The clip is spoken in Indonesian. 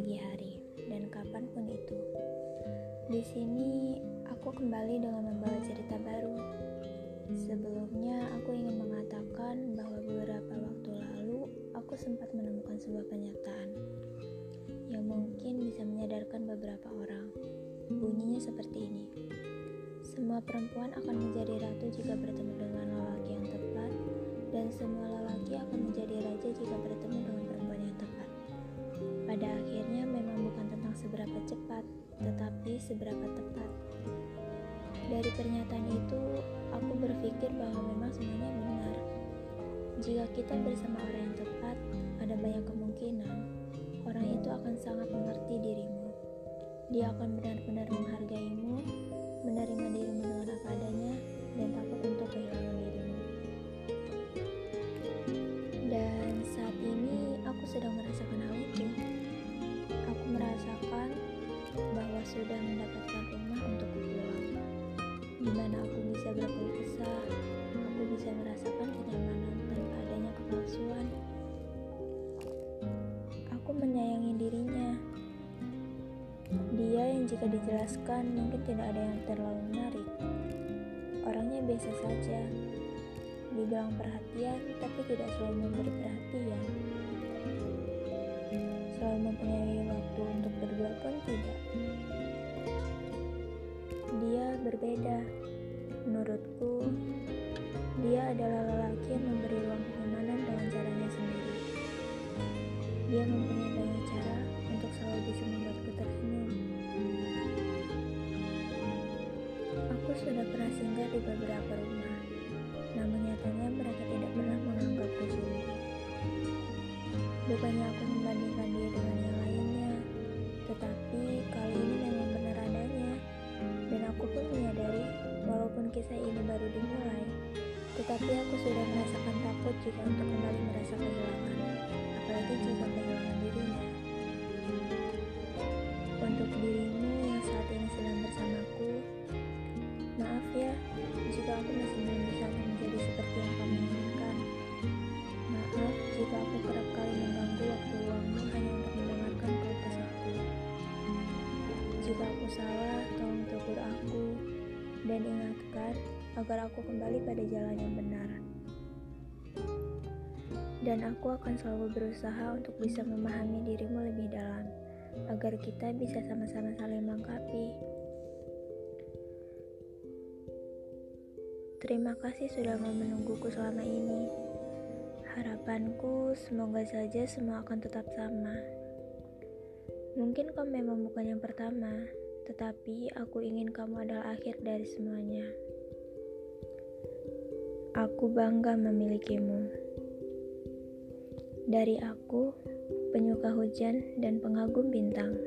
pagi hari dan kapan pun itu. Di sini aku kembali dengan membawa cerita baru. Sebelumnya aku ingin mengatakan bahwa beberapa waktu lalu aku sempat menemukan sebuah pernyataan yang mungkin bisa menyadarkan beberapa orang. Bunyinya seperti ini. Semua perempuan akan menjadi ratu jika bertemu dengan lelaki yang tepat dan semua lelaki akan menjadi raja jika bertemu dengan perempuan yang. Pada akhirnya memang bukan tentang seberapa cepat, tetapi seberapa tepat. Dari pernyataan itu, aku berpikir bahwa memang semuanya benar. Jika kita bersama orang yang tepat, ada banyak kemungkinan orang itu akan sangat mengerti dirimu. Dia akan benar-benar menghargaimu, menerima dirimu dengan apa di mana aku bisa berkeluh kesah, aku bisa merasakan kenyamanan tanpa adanya kepalsuan. Aku menyayangi dirinya. Dia yang jika dijelaskan mungkin tidak ada yang terlalu menarik. Orangnya biasa saja. Dibilang perhatian, tapi tidak selalu memberi perhatian. Selalu mempunyai waktu untuk berdua berbeda. Menurutku, dia adalah lelaki yang memberi ruang kenyamanan dengan caranya sendiri. Dia mempunyai banyak cara untuk selalu bisa membuatku tersenyum. Aku sudah pernah singgah di beberapa rumah, namun nyatanya mereka tidak pernah menganggapku sungguh. Bukannya aku membandingkan dia dengan yang lainnya, tetapi kali ini aku pun menyadari, walaupun kisah ini baru dimulai, tetapi aku sudah merasakan takut jika untuk kembali merasa salah, tolong tegur aku dan ingatkan agar aku kembali pada jalan yang benar. Dan aku akan selalu berusaha untuk bisa memahami dirimu lebih dalam, agar kita bisa sama-sama saling melengkapi. Terima kasih sudah mau menungguku selama ini. Harapanku semoga saja semua akan tetap sama. Mungkin kau memang bukan yang pertama, tetapi aku ingin kamu adalah akhir dari semuanya. Aku bangga memilikimu. Dari aku, penyuka hujan dan pengagum bintang.